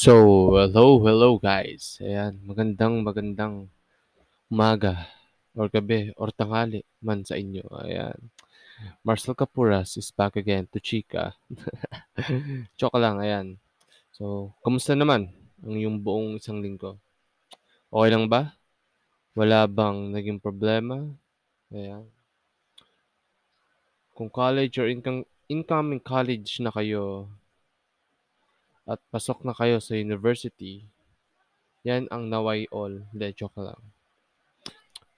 So, hello, hello guys. Ayan, magandang magandang umaga or gabi or tanghali man sa inyo. Ayan. Marcel Capuras is back again to Chika. Joke lang, ayan. So, kamusta naman ang iyong buong isang linggo? Okay lang ba? Wala bang naging problema? Ayan. Kung college or income, incoming college na kayo at pasok na kayo sa university, yan ang naway all. Hindi, joke lang.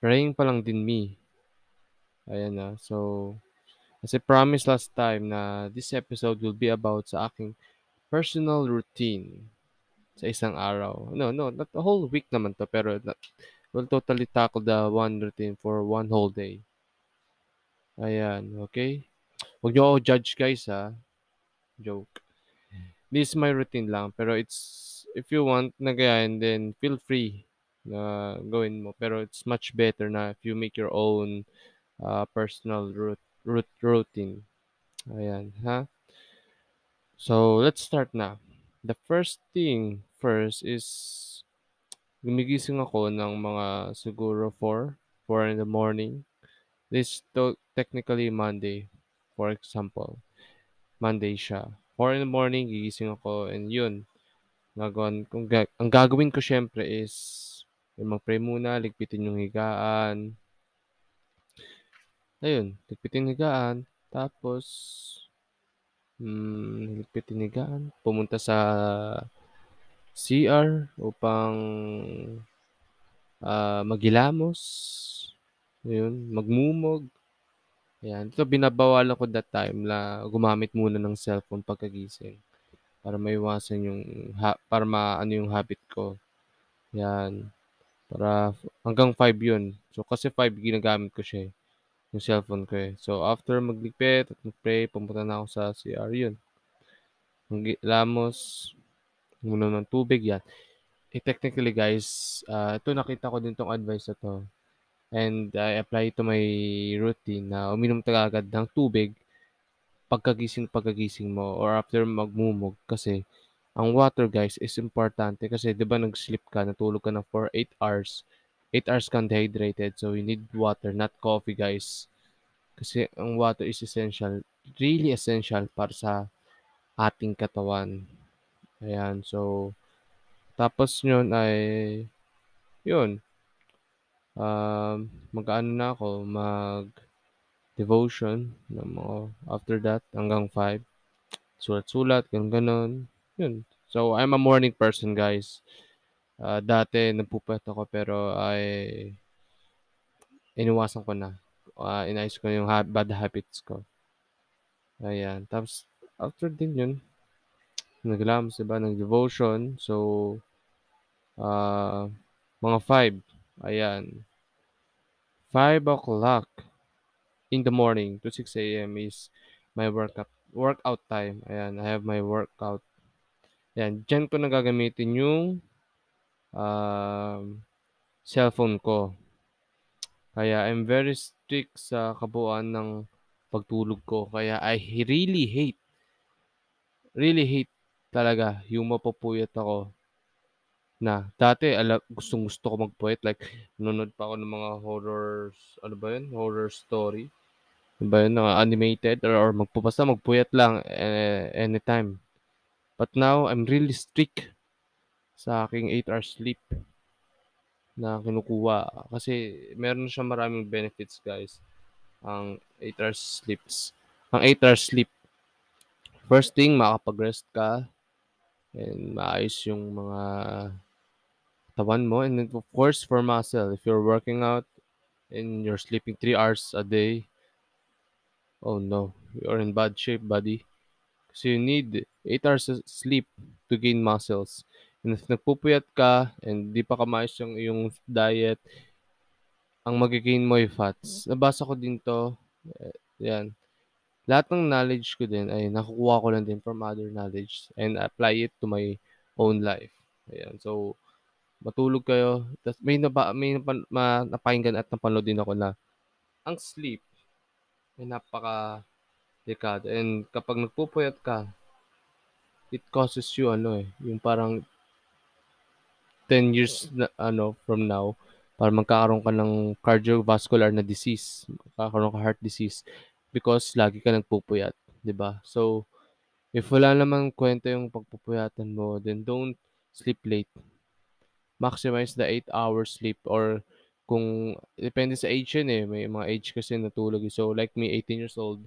Praying pa lang din me. Ayan na. So, as I promised last time na this episode will be about sa aking personal routine sa isang araw. No, no, not the whole week naman to, pero not, we'll totally tackle the one routine for one whole day. Ayan, okay? Huwag niyo ako judge guys ha. Joke. This is my routine lang, pero it's, if you want na gayahin, then feel free na gawin mo. Pero it's much better na if you make your own uh, personal root, root, routine. Ayan, ha? So, let's start na. The first thing first is gumigising ako ng mga siguro 4, 4 in the morning. This to technically Monday, for example. Monday siya. 4 in the morning, gigising ako and yun, gagawin, kung ga- ang gagawin ko syempre is mag-pray muna, ligpitin yung higaan. Ayun, ligpitin yung higaan. Tapos, hmm, ligpitin yung higaan. Pumunta sa CR upang uh, magilamos. Ayun, magmumog. Ayan. Ito, binabawalan ko that time na gumamit muna ng cellphone pagkagising para maiwasan yung, ha- para maano yung habit ko. Yan. Para hanggang 5 yun. So, kasi 5 ginagamit ko siya eh, yung cellphone ko eh. So, after magligpit at mag-pray, pumunta na ako sa CR yun. Lamos, muna ng tubig yan. Eh, technically guys, uh, ito nakita ko din tong advice na to. And I apply to my routine na uminom talaga agad ng tubig pagkagising pagkagising mo or after magmumog kasi ang water guys is importante kasi 'di ba nag-sleep ka, natulog ka na for 8 hours. 8 hours kang dehydrated so you need water, not coffee guys. Kasi ang water is essential, really essential para sa ating katawan. Ayan, so tapos yun ay yun, um, mag-ano na ako, mag-devotion ng mga after that hanggang 5. Sulat-sulat, ganun ganon Yun. So, I'm a morning person, guys. Uh, dati, nagpupwet ako pero ay iniwasan ko na. Uh, inayos ko yung ha- bad habits ko. Ayan. Tapos, after din yun, naglams, diba, ng devotion. So, uh, mga 5. Ayan. 5 o'clock in the morning to 6 a.m. is my workout workout time. Ayan, I have my workout. Ayan, dyan ko na gagamitin yung uh, cellphone ko. Kaya I'm very strict sa kabuuan ng pagtulog ko. Kaya I really hate, really hate talaga yung mapupuyat ako na dati ala gustong gusto ko magpuyat like nanonood pa ako ng mga horrors ano ba yun? Horror story. Ano ba yun? Uh, animated or, or magpupasa magpuyat lang eh, anytime. But now I'm really strict sa aking 8 hours sleep na kinukuha. Kasi meron siya maraming benefits guys ang 8 hours sleeps. Ang 8 hours sleep first thing makapag-rest ka and maayos yung mga katawan mo. And of course, for muscle, if you're working out and you're sleeping 3 hours a day, oh no, you're in bad shape, buddy. Kasi you need 8 hours of sleep to gain muscles. And if nagpupuyat ka and di pa kamayos yung, yung diet, ang magigain mo yung fats. Nabasa ko din to. Eh, yan. Lahat ng knowledge ko din ay nakukuha ko lang din from other knowledge and apply it to my own life. Ayan. So, matulog kayo. Tas may naba may napa ma napakinggan at napanood din ako na ang sleep ay napaka delikado and kapag nagpupuyat ka it causes you ano, eh, yung parang 10 years na ano, from now, parang magkakaroon ka ng cardiovascular na disease, magkakaroon ka heart disease because lagi ka nagpupuyat, 'di ba? So, if wala namang kuwenta yung pagpupuyatan mo, then don't sleep late. Maximize the 8 hours sleep or kung depende sa age yun, eh, may mga age kasi natulog, eh. So, like me, 18 years old,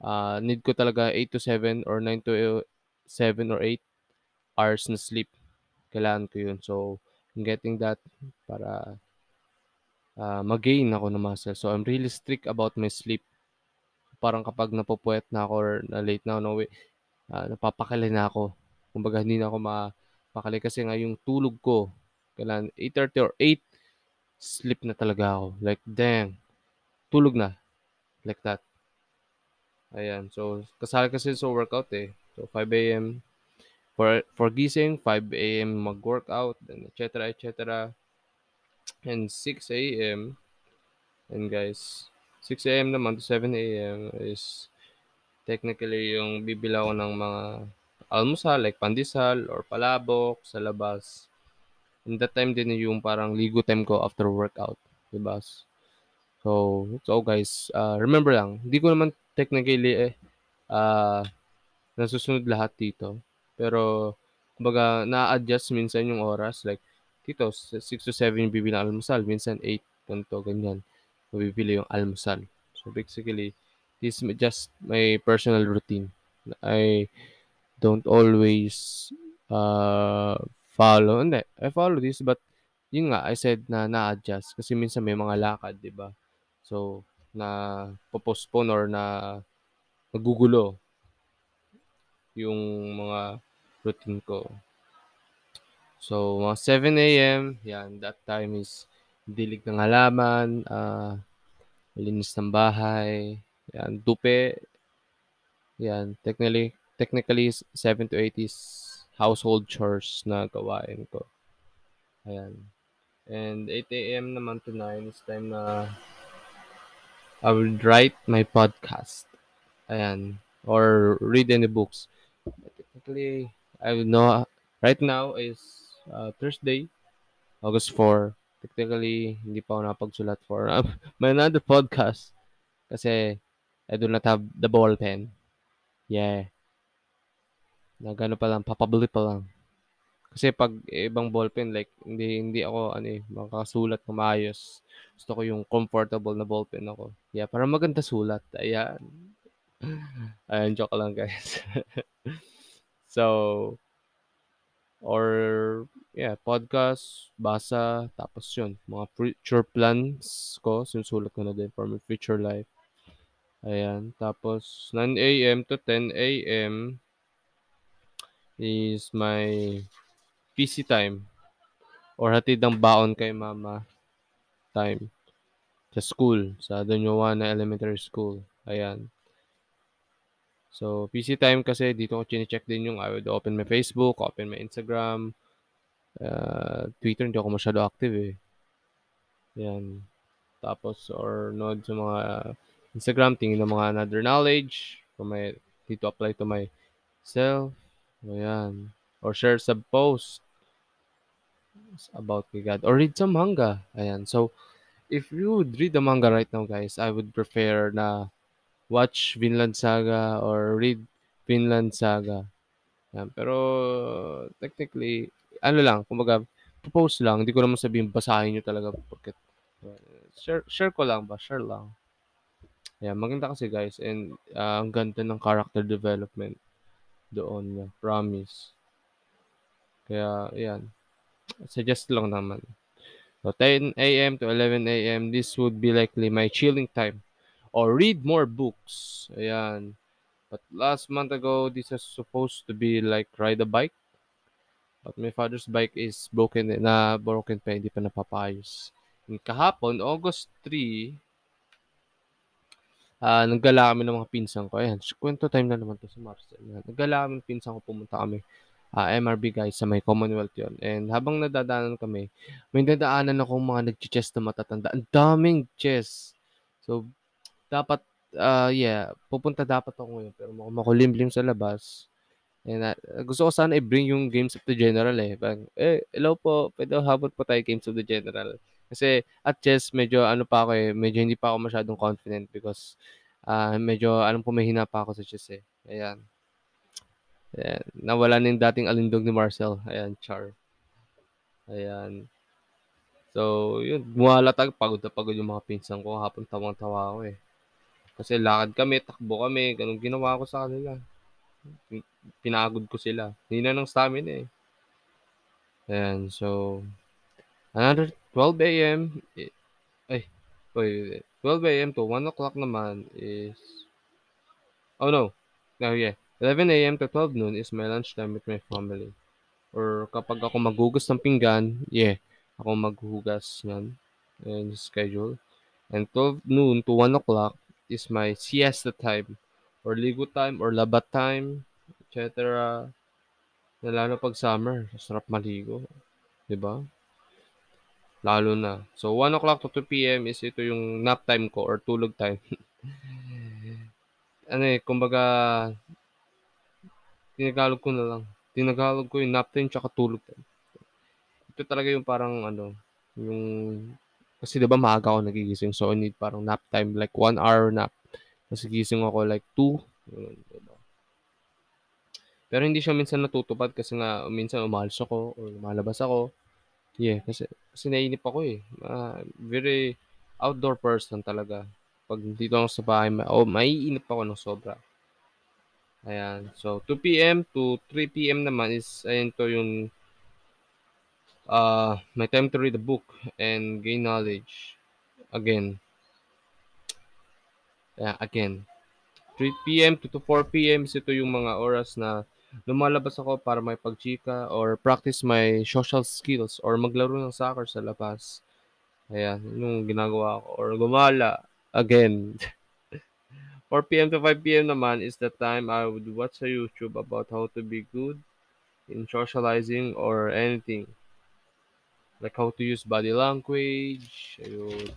ah, need ko talaga 8 to 7 or 9 to 7 or 8 hours na sleep. Kailangan ko yun. So, I'm getting that para, ah, ma-gain ako ng muscle. So, I'm really strict about my sleep. Parang kapag napupuyat na ako or na-late na ako nauwi, ah, napapakali na ako. Kumbaga hindi na ako mapakali kasi nga yung tulog ko kailangan 8:30 or 8 sleep na talaga ako. Like, dang, tulog na. Like that. Ayan. So, kasali kasi sa workout, eh. So, 5 AM for for gising, 5 AM mag-workout, and et cetera, et cetera. And 6 AM, and guys, 6 AM naman to 7 AM is technically yung bibili ako ng mga almusal, like pandesal or palabok sa labas. And that time din yung parang ligo time ko after workout, 'di ba? So, so guys, ah, remember lang, hindi ko naman technically, eh, ah, nasusunod lahat dito. Pero kumbaga naa-adjust minsan yung oras like dito 6 to 7 yung bibili ng almusal, minsan 8, ganito, ganyan, mabibili yung almusal. So, basically, this is just my personal routine. I don't always, ah, follow hindi, I follow this but yun nga, I said na na-adjust kasi minsan may mga lakad, 'di ba? So, napo-postpone or na nagugulo yung mga routine ko. So, mga 7 AM, yan, that time is dilig ng halaman, ah, linis ng bahay, yan, tupi. Yan, technically technically 7 to 8 is household chores na gawain ko. Ayan. And 8 AM naman to 9 is time na I will write my podcast. Ayan. Or read any books. Technically, I will know right now is uh, Thursday, August 4. Technically, hindi pa ako nakapagsulat for uh, my another podcast kasi I do not have the ball pen. Yeah. Nagano pa lang, papabili pa lang. Kasi pag ibang ballpen like hindi hindi ako ano eh, makakasulat ng maayos. Gusto ko yung comfortable na ballpen ako. Yeah, para maganda sulat. Ayan. Ayan, joke lang guys. so, or yeah, podcast, basa, tapos yun, mga future plans ko, sinusulat ko na din for my future life. Ayan, tapos 9 AM to 10 AM is my PC time or hatid ng baon kay mama time sa school, sa Doña Juana Elementary School. Ayan. So, PC time kasi dito ko chine-check din yung I would open my Facebook, open my Instagram, uh, Twitter, hindi ako masyado active eh. Ayan. Tapos, or nod sa mga Instagram, tingin ng mga another knowledge, kung may, dito apply to my self. Ayan. Or share sa post about kay God. Or read some manga. Ayan. So, if you would read the manga right now, guys, I would prefer na watch Vinland Saga or read Vinland Saga. Yan. Pero, technically, ano lang, kumbaga, propose lang. Hindi ko naman sabihin, basahin nyo talaga. Porque, share, share ko lang ba? Share lang. Yan, maganda kasi guys. And, uh, ang ganda ng character development doon. Yeah, promise. Kaya, yan. Suggest lang naman. So, 10 a.m. to 11 a.m., this would be likely my chilling time or read more books. Ayan. But last month ago, this was supposed to be like ride a bike. But my father's bike is broken na broken pa, hindi pa napapayos. And kahapon, August 3, ah naggala kami ng mga pinsan ko. Ayan, kwento time na naman to sa Marcel. Ayan, naggala kami ng pinsan ko, pumunta kami. Ah, MRB guys, sa may Commonwealth yon. And habang nadadaanan kami, may nadaanan akong mga nag-chess na matatanda. Ang daming chess. So, dapat, ah yeah, pupunta dapat ako ngayon. Pero mukhang makulimlim sa labas. Ayan na gusto ko sana i-bring yung Games of the General, eh, parang, "Eh, hello po, puwede habol po tayo Games of the General." Kasi at chess medyo ano pa ako, eh, medyo hindi pa ako masyadong confident because, ah, medyo alam ko mahina pa ako sa chess, eh, ayan. Ayan, nawala na yung dating alindog ni Marcel, ayan, char. Ayan. So, yun bumalatag pagod na pagod yung mga pinsan ko kahapon tawang-tawa ako, eh. Kasi lakad kami, takbo kami, gano'n ginawa ko sa kanila. Pinagod ko sila, hina ng stamina, eh. Ayan, so, another 12 AM, eh, ay, wait, 12 AM to 1 o'clock naman is oh, no, no, yeah, 11 AM to 12 noon is my lunchtime with my family or kapag ako maghuhugas ng pinggan, yeah, ako maghuhugas niyan, ayan yung schedule. And 12 noon to 1 o'clock is my siesta time or ligo time or labat time, et cetera. Na lalo 'pag summer, sarap maligo, 'di ba? Lalo na. So, 1 o'clock to 2 PM is ito yung nap time ko or tulog time. Ano, eh, kumbaga tinagalog ko na lang. Tinagalog ko yung nap time tsaka tulog time. Ito talaga yung parang ano, yung kasi 'di ba maaga ako nagigising so I need parang nap time like 1 hour nap. Ta's gigising ako like 2, gano'n, 'di ba? Pero hindi siya minsan natutupad kasi nga minsan umaalis ako or lumalabas ako. Yeah, kasi kasi naiinip ako, eh, ah, very outdoor person talaga. 'Pag dito ako sa bahay ma o maiinip ako ng sobra. Ayan, so 2 PM to 3 PM naman is ayan 'to yung ah, my time to read a book and gain knowledge again. Yeah, again. 3 PM to 4 PM is ito yung mga oras na lumalabas ako para makipagchika or practice my social skills or maglaro ng soccer sa labas. Ayan, yun yung ginagawa ko or gumala, again. 4 PM to 5 PM naman is the time I would watch sa YouTube about how to be good in socializing or anything. Like how to use body language, ayun.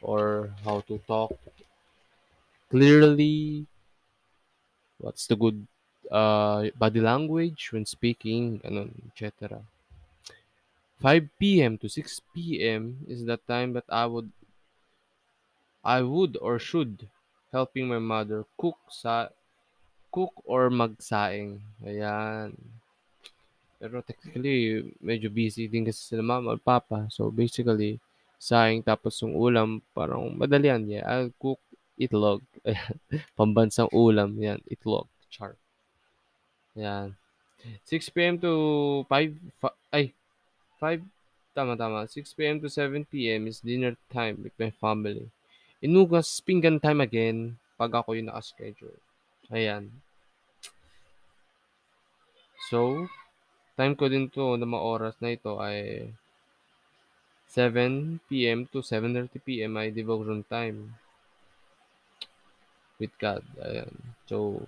Or how to talk clearly. What's the good uh, body language when speaking, gano'n, et cetera. 5 PM to 6 PM is the time that I would I would or should helping my mother cook sa cook or magsaing, ayan. Pero technically medyo busy din kasi sila mama or papa. So, basically, saing tapos yung ulam parang madali yan, yeah, I'll cook itlog, ayan. Pambansang ulam, yan, itlog, char. Ayan. 6 PM to 5 fa ay 5 tama, tama, 6 PM to 7 PM is dinner time with my family. Inugas pinggan time again 'pag ako yung naka-schedule, ayan. So, time ko din 'to na mga oras na ito ay 7 PM to 7:30 PM ay devotion time. With God, ayan. So,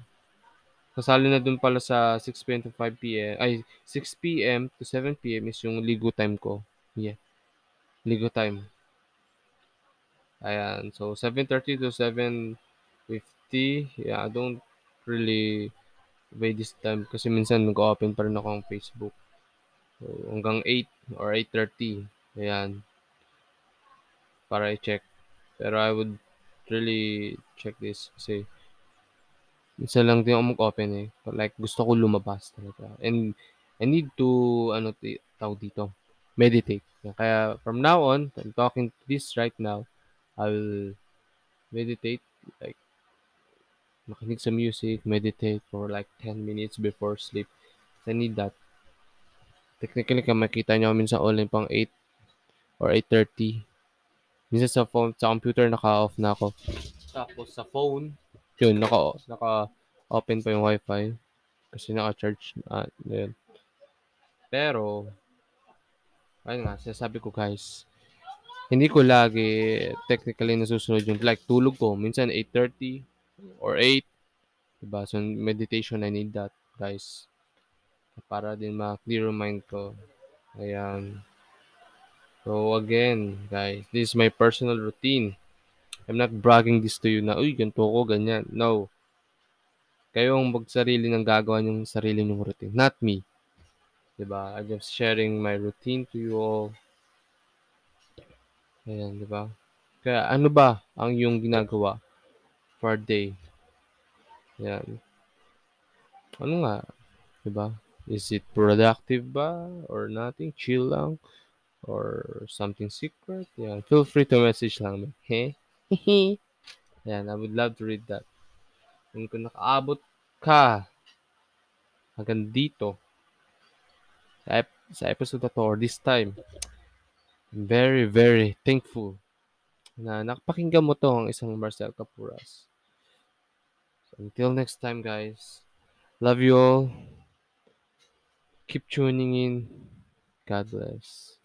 kasali na dun pala sa 6 PM to 5 PM ay 6 PM to 7 PM is yung ligo time ko, yeah. Ligo time. Ayan, so 7:30 to 7:50, yeah, I don't really by this time kasi minsan nag-o-open pa rin ako ng Facebook. So, hanggang 8 or 8:30, ayan. Para i-check. Pero I would really check this kasi minsan lang din ako mag-open, eh. Like gusto ko lumabas talaga and I need to ano ti tawag dito, meditate. Kaya from now on, I'm talking this right now, I will meditate like makinig sa music, meditate for like 10 minutes before sleep. I need that. Technically kung makita niyo ako minsan online pang 8 or 8:30. Minsan sa phone sa computer naka-off na ako. Tapos sa phone, yun naka naka-open pa yung wifi kasi naka-charge na yun. Pero, ayun nga, sinasabi ko guys, hindi ko lagi technically nasusunod yung like tulog ko. Minsan 8:30 or 8, 'di ba? So, meditation, I need that, guys. Para din ma-clear yung mind ko. Ayan. So, again, guys, this is my personal routine. I'm not bragging this to you na, "Uy, ganito ako, ganyan." No. Kayo ang magsarili ng gagawa niyong sarili niyong routine, not me. 'Di ba? I'm just sharing my routine to you all. Ayan, 'di ba? Kaya ano ba ang iyong ginagawa for day? Ayan. Ano nga, 'di ba? Is it productive ba or nothing, chill lang or something secret? Yan, feel free to message lang me. He? Yan, I would love to read that. And kung nakaabot ka hanggang dito sa, ep- sa episode na to or this time, I'm very, very thankful na nakapakinggan mo to ang isang Marcel Capuras. So, until next time, guys. Love you all. Keep tuning in. God bless.